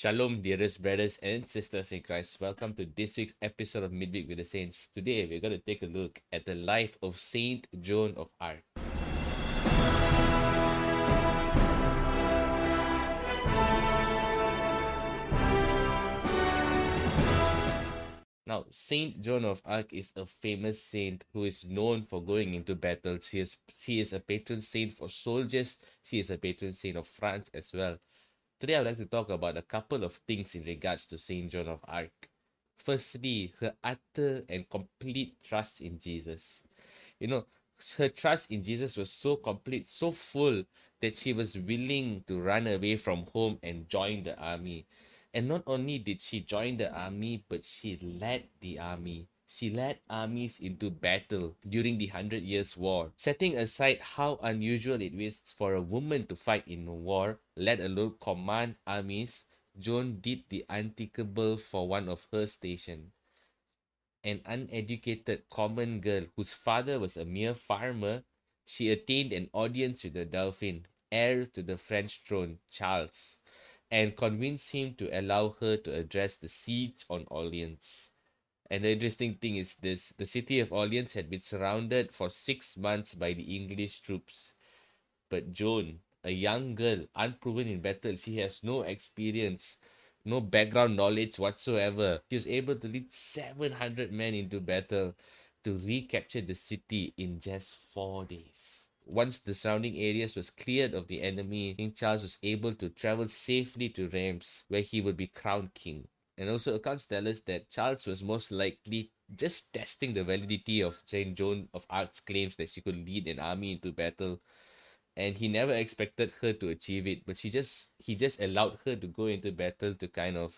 Shalom, dearest brothers and sisters in Christ. Welcome to this week's episode of Midweek with the Saints. Today, we're going to take a look at the life of Saint Joan of Arc. Now, Saint Joan of Arc is a famous saint who is known for going into battles. She is, she is a patron saint for soldiers. She is a patron saint of France as well. Today, I would like to talk about a couple of things in regards to Saint Joan of Arc. Firstly, her utter and complete trust in Jesus. You know, her trust in Jesus was so complete, so full, that she was willing to run away from home and join the army. And not only did she join the army, but she led the army. She led armies into battle during the Hundred Years' War. Setting aside how unusual it is for a woman to fight in war, let alone command armies, Joan did the unthinkable for one of her station. An uneducated common girl whose father was a mere farmer, she attained an audience with the Dauphin, heir to the French throne, Charles and convinced him to allow her to address the siege on Orleans. And the interesting thing is this the city of Orleans had been surrounded for six months by the English troops. But Joan, a young girl, unproven in battle, she has no experience, no background knowledge whatsoever. She was able to lead 700 men into battle to recapture the city in just four days. Once the surrounding areas was cleared of the enemy, King Charles was able to travel safely to Reims, where he would be crowned king. And also accounts tell us that Charles was most likely just testing the validity of Saint Joan of Arc's claims that she could lead an army into battle. And he never expected her to achieve it, but she just he just allowed her to go into battle to kind of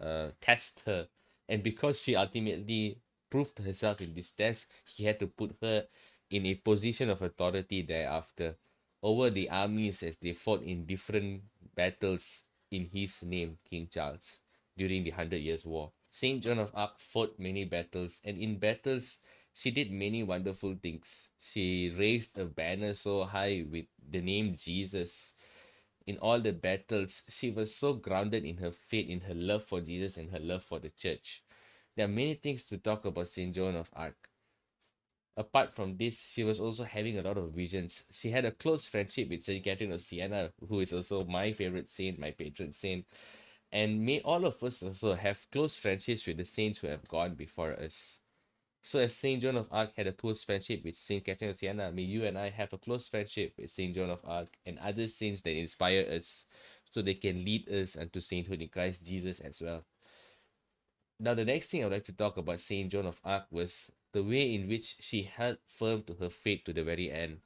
uh, test her. And because she ultimately proved herself in this test, he had to put her in a position of authority thereafter over the armies as they fought in different battles in his name, King Charles, during the Hundred Years' War. Saint Joan of Arc fought many battles, and in battles, she did many wonderful things. She raised a banner so high with the name Jesus. In all the battles, she was so grounded in her faith, in her love for Jesus, and her love for the church. There are many things to talk about Saint Joan of Arc apart from this, she was also having a lot of visions. She had a close friendship with Saint Catherine of Siena, who is also my favorite saint, my patron saint. And may all of us also have close friendships with the saints who have gone before us. So, as Saint Joan of Arc had a close friendship with Saint Catherine of Siena, may you and I have a close friendship with Saint Joan of Arc and other saints that inspire us, so they can lead us unto sainthood in Christ Jesus as well. Now, the next thing I would like to talk about Saint Joan of Arc was the way in which she held firm to her faith to the very end.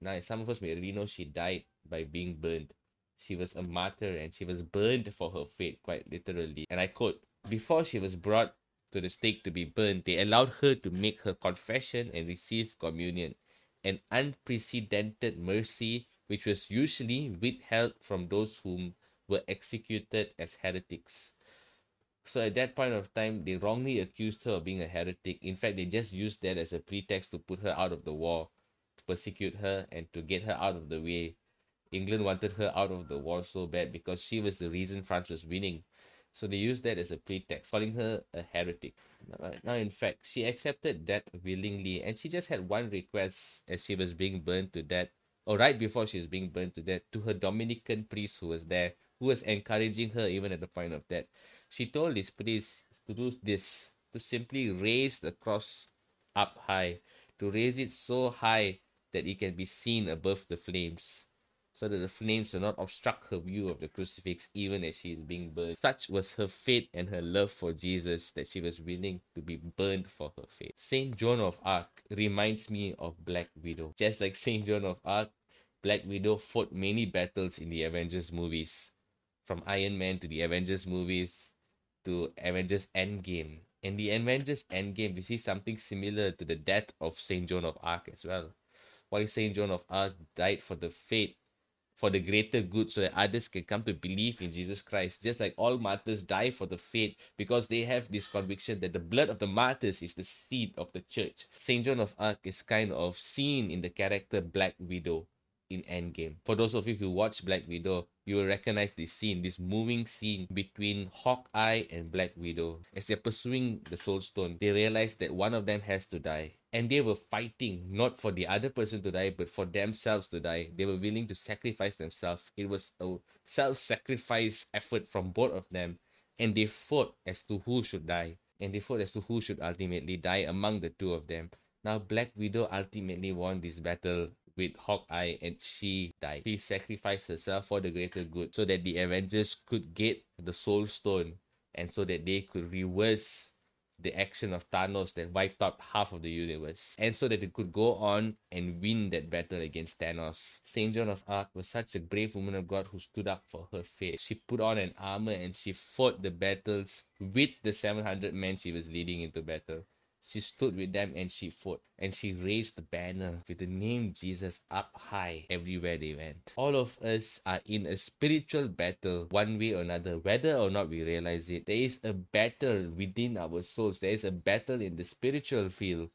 Now, some of us may already know she died by being burned. She was a martyr and she was burned for her faith, quite literally. And I quote Before she was brought to the stake to be burned, they allowed her to make her confession and receive communion, an unprecedented mercy which was usually withheld from those whom were executed as heretics. So at that point of time, they wrongly accused her of being a heretic. In fact, they just used that as a pretext to put her out of the war, to persecute her, and to get her out of the way. England wanted her out of the war so bad because she was the reason France was winning. So they used that as a pretext, calling her a heretic. Uh, now, in fact, she accepted that willingly, and she just had one request as she was being burned to death, or right before she was being burned to death, to her Dominican priest who was there, who was encouraging her even at the point of death. She told this priest to do this, to simply raise the cross up high, to raise it so high that it can be seen above the flames, so that the flames will not obstruct her view of the crucifix even as she is being burned. Such was her faith and her love for Jesus that she was willing to be burned for her faith. Saint Joan of Arc reminds me of Black Widow. Just like Saint Joan of Arc, Black Widow fought many battles in the Avengers movies. From Iron Man to the Avengers movies, to Avengers Endgame. In the Avengers Endgame, we see something similar to the death of Saint Joan of Arc as well. Why Saint Joan of Arc died for the faith, for the greater good, so that others can come to believe in Jesus Christ. Just like all martyrs die for the faith because they have this conviction that the blood of the martyrs is the seed of the church. Saint John of Arc is kind of seen in the character Black Widow in Endgame. For those of you who watch Black Widow, you will recognize this scene, this moving scene between Hawkeye and Black Widow. As they're pursuing the Soul Stone, they realize that one of them has to die. And they were fighting not for the other person to die, but for themselves to die. They were willing to sacrifice themselves. It was a self sacrifice effort from both of them. And they fought as to who should die. And they fought as to who should ultimately die among the two of them. Now, Black Widow ultimately won this battle with Hawkeye and she died. She sacrificed herself for the greater good so that the Avengers could get the Soul Stone and so that they could reverse the action of Thanos that wiped out half of the universe, and so that they could go on and win that battle against Thanos. Saint Joan of Arc was such a brave woman of God who stood up for her faith. She put on an armor and she fought the battles with the 700 men she was leading into battle. She stood with them and she fought. And she raised the banner with the name Jesus up high everywhere they went. All of us are in a spiritual battle, one way or another, whether or not we realize it. There is a battle within our souls, there is a battle in the spiritual field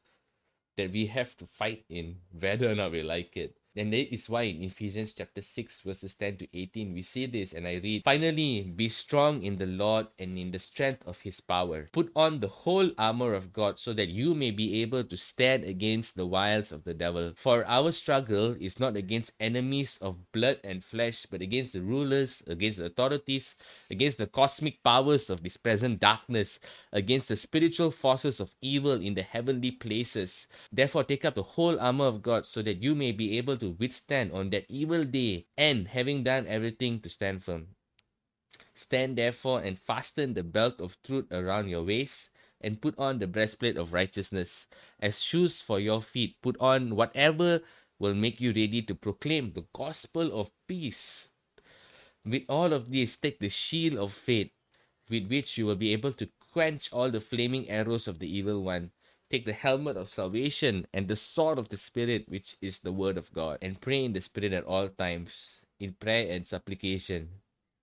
that we have to fight in, whether or not we like it. And that is why in Ephesians chapter 6, verses 10 to 18, we see this and I read, Finally, be strong in the Lord and in the strength of his power. Put on the whole armor of God so that you may be able to stand against the wiles of the devil. For our struggle is not against enemies of blood and flesh, but against the rulers, against the authorities, against the cosmic powers of this present darkness, against the spiritual forces of evil in the heavenly places. Therefore, take up the whole armor of God so that you may be able to withstand on that evil day, and having done everything to stand firm. Stand therefore and fasten the belt of truth around your waist, and put on the breastplate of righteousness. As shoes for your feet, put on whatever will make you ready to proclaim the gospel of peace. With all of this, take the shield of faith, with which you will be able to quench all the flaming arrows of the evil one Take the helmet of salvation and the sword of the Spirit, which is the word of God, and pray in the Spirit at all times, in prayer and supplication.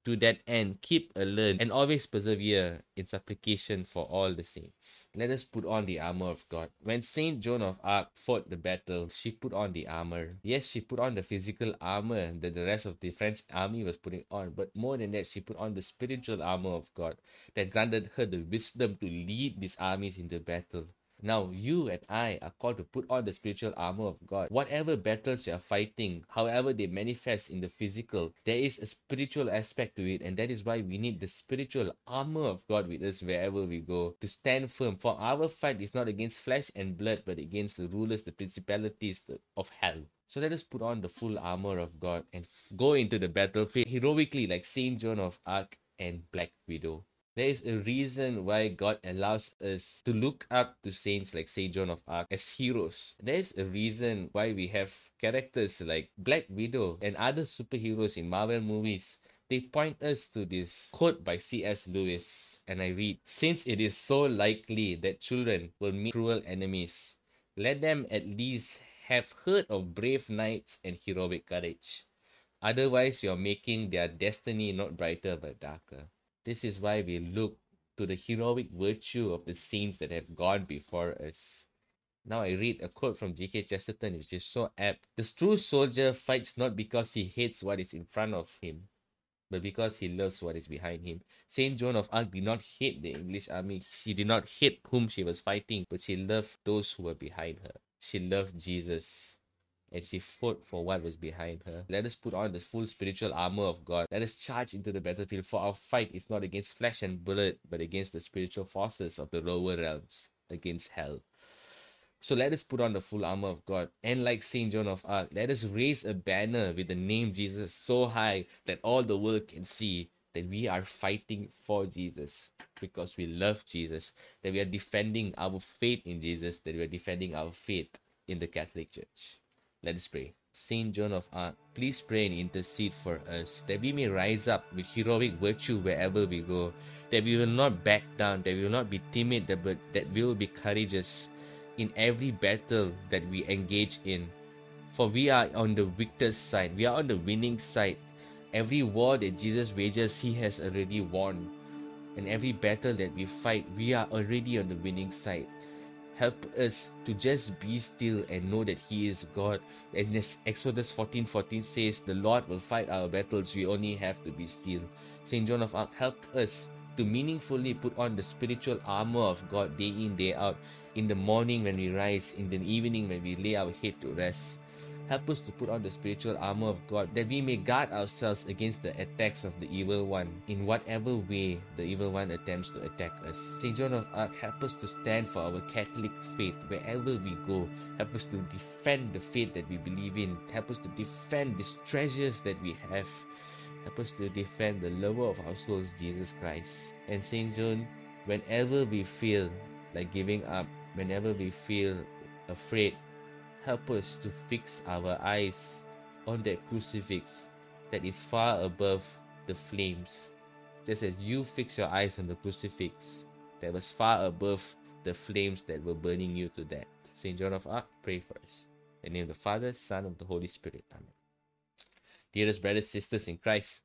To that end, keep alert and always persevere in supplication for all the saints. Let us put on the armor of God. When Saint Joan of Arc fought the battle, she put on the armor. Yes, she put on the physical armor that the rest of the French army was putting on, but more than that, she put on the spiritual armor of God that granted her the wisdom to lead these armies into battle. Now, you and I are called to put on the spiritual armor of God. Whatever battles you are fighting, however they manifest in the physical, there is a spiritual aspect to it, and that is why we need the spiritual armor of God with us wherever we go to stand firm. For our fight is not against flesh and blood, but against the rulers, the principalities of hell. So let us put on the full armor of God and go into the battlefield heroically, like Saint Joan of Arc and Black Widow. There is a reason why God allows us to look up to saints like Saint Joan of Arc as heroes. There is a reason why we have characters like Black Widow and other superheroes in Marvel movies. They point us to this quote by C.S. Lewis, and I read Since it is so likely that children will meet cruel enemies, let them at least have heard of brave knights and heroic courage. Otherwise, you're making their destiny not brighter but darker. This is why we look to the heroic virtue of the saints that have gone before us. Now I read a quote from G.K. Chesterton, which is so apt. The true soldier fights not because he hates what is in front of him, but because he loves what is behind him. Saint Joan of Arc did not hate the English army. She did not hate whom she was fighting, but she loved those who were behind her. She loved Jesus and she fought for what was behind her. Let us put on the full spiritual armor of God. Let us charge into the battlefield, for our fight is not against flesh and blood, but against the spiritual forces of the lower realms, against hell. So let us put on the full armor of God. And like Saint John of Arc, let us raise a banner with the name Jesus so high that all the world can see that we are fighting for Jesus because we love Jesus, that we are defending our faith in Jesus, that we are defending our faith in the Catholic Church. Let us pray. Saint Joan of Arc, please pray and intercede for us that we may rise up with heroic virtue wherever we go, that we will not back down, that we will not be timid, but that we will be courageous in every battle that we engage in. For we are on the victor's side, we are on the winning side. Every war that Jesus wages, he has already won. And every battle that we fight, we are already on the winning side. Help us to just be still and know that He is God. And as Exodus 14 14 says, The Lord will fight our battles, we only have to be still. St. John of Arc, help us to meaningfully put on the spiritual armor of God day in, day out, in the morning when we rise, in the evening when we lay our head to rest. Help us to put on the spiritual armor of God that we may guard ourselves against the attacks of the evil one in whatever way the evil one attempts to attack us. St. John of Arc, help us to stand for our Catholic faith wherever we go. Help us to defend the faith that we believe in. Help us to defend these treasures that we have. Help us to defend the lover of our souls, Jesus Christ. And St. John, whenever we feel like giving up, whenever we feel afraid, help us to fix our eyes on that crucifix that is far above the flames. Just as you fix your eyes on the crucifix that was far above the flames that were burning you to death. St. John of Arc, pray for us. In the name of the Father, Son, of the Holy Spirit. Amen. Dearest brothers, sisters in Christ,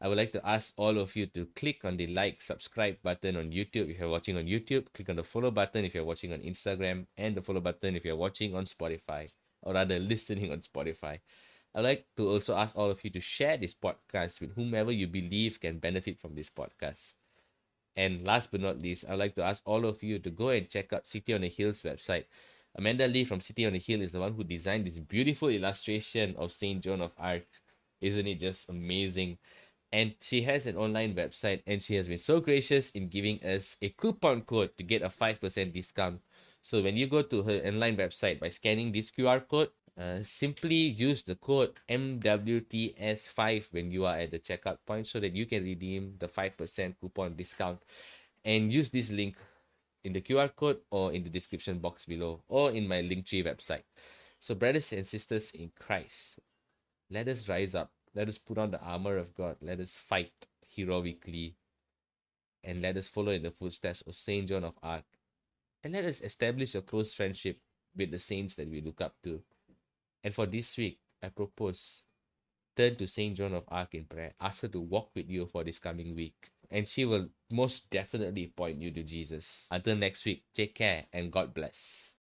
I would like to ask all of you to click on the like, subscribe button on YouTube if you're watching on YouTube. Click on the follow button if you're watching on Instagram, and the follow button if you're watching on Spotify, or rather listening on Spotify. I'd like to also ask all of you to share this podcast with whomever you believe can benefit from this podcast. And last but not least, I'd like to ask all of you to go and check out City on the Hill's website. Amanda Lee from City on the Hill is the one who designed this beautiful illustration of Saint Joan of Arc. Isn't it just amazing? And she has an online website and she has been so gracious in giving us a coupon code to get a 5% discount. So when you go to her online website by scanning this qr code uh, simply use the code mwts5 when you are at the checkout point so that you can redeem the 5% coupon discount. And use this link in the qr code or in the description box below or in my linktree website. So brothers and sisters in christ let us rise up let us put on the armor of God. Let us fight heroically. And let us follow in the footsteps of Saint John of Arc. And let us establish a close friendship with the saints that we look up to. And for this week, I propose turn to Saint John of Arc in prayer. Ask her to walk with you for this coming week. And she will most definitely point you to Jesus. Until next week, take care and God bless.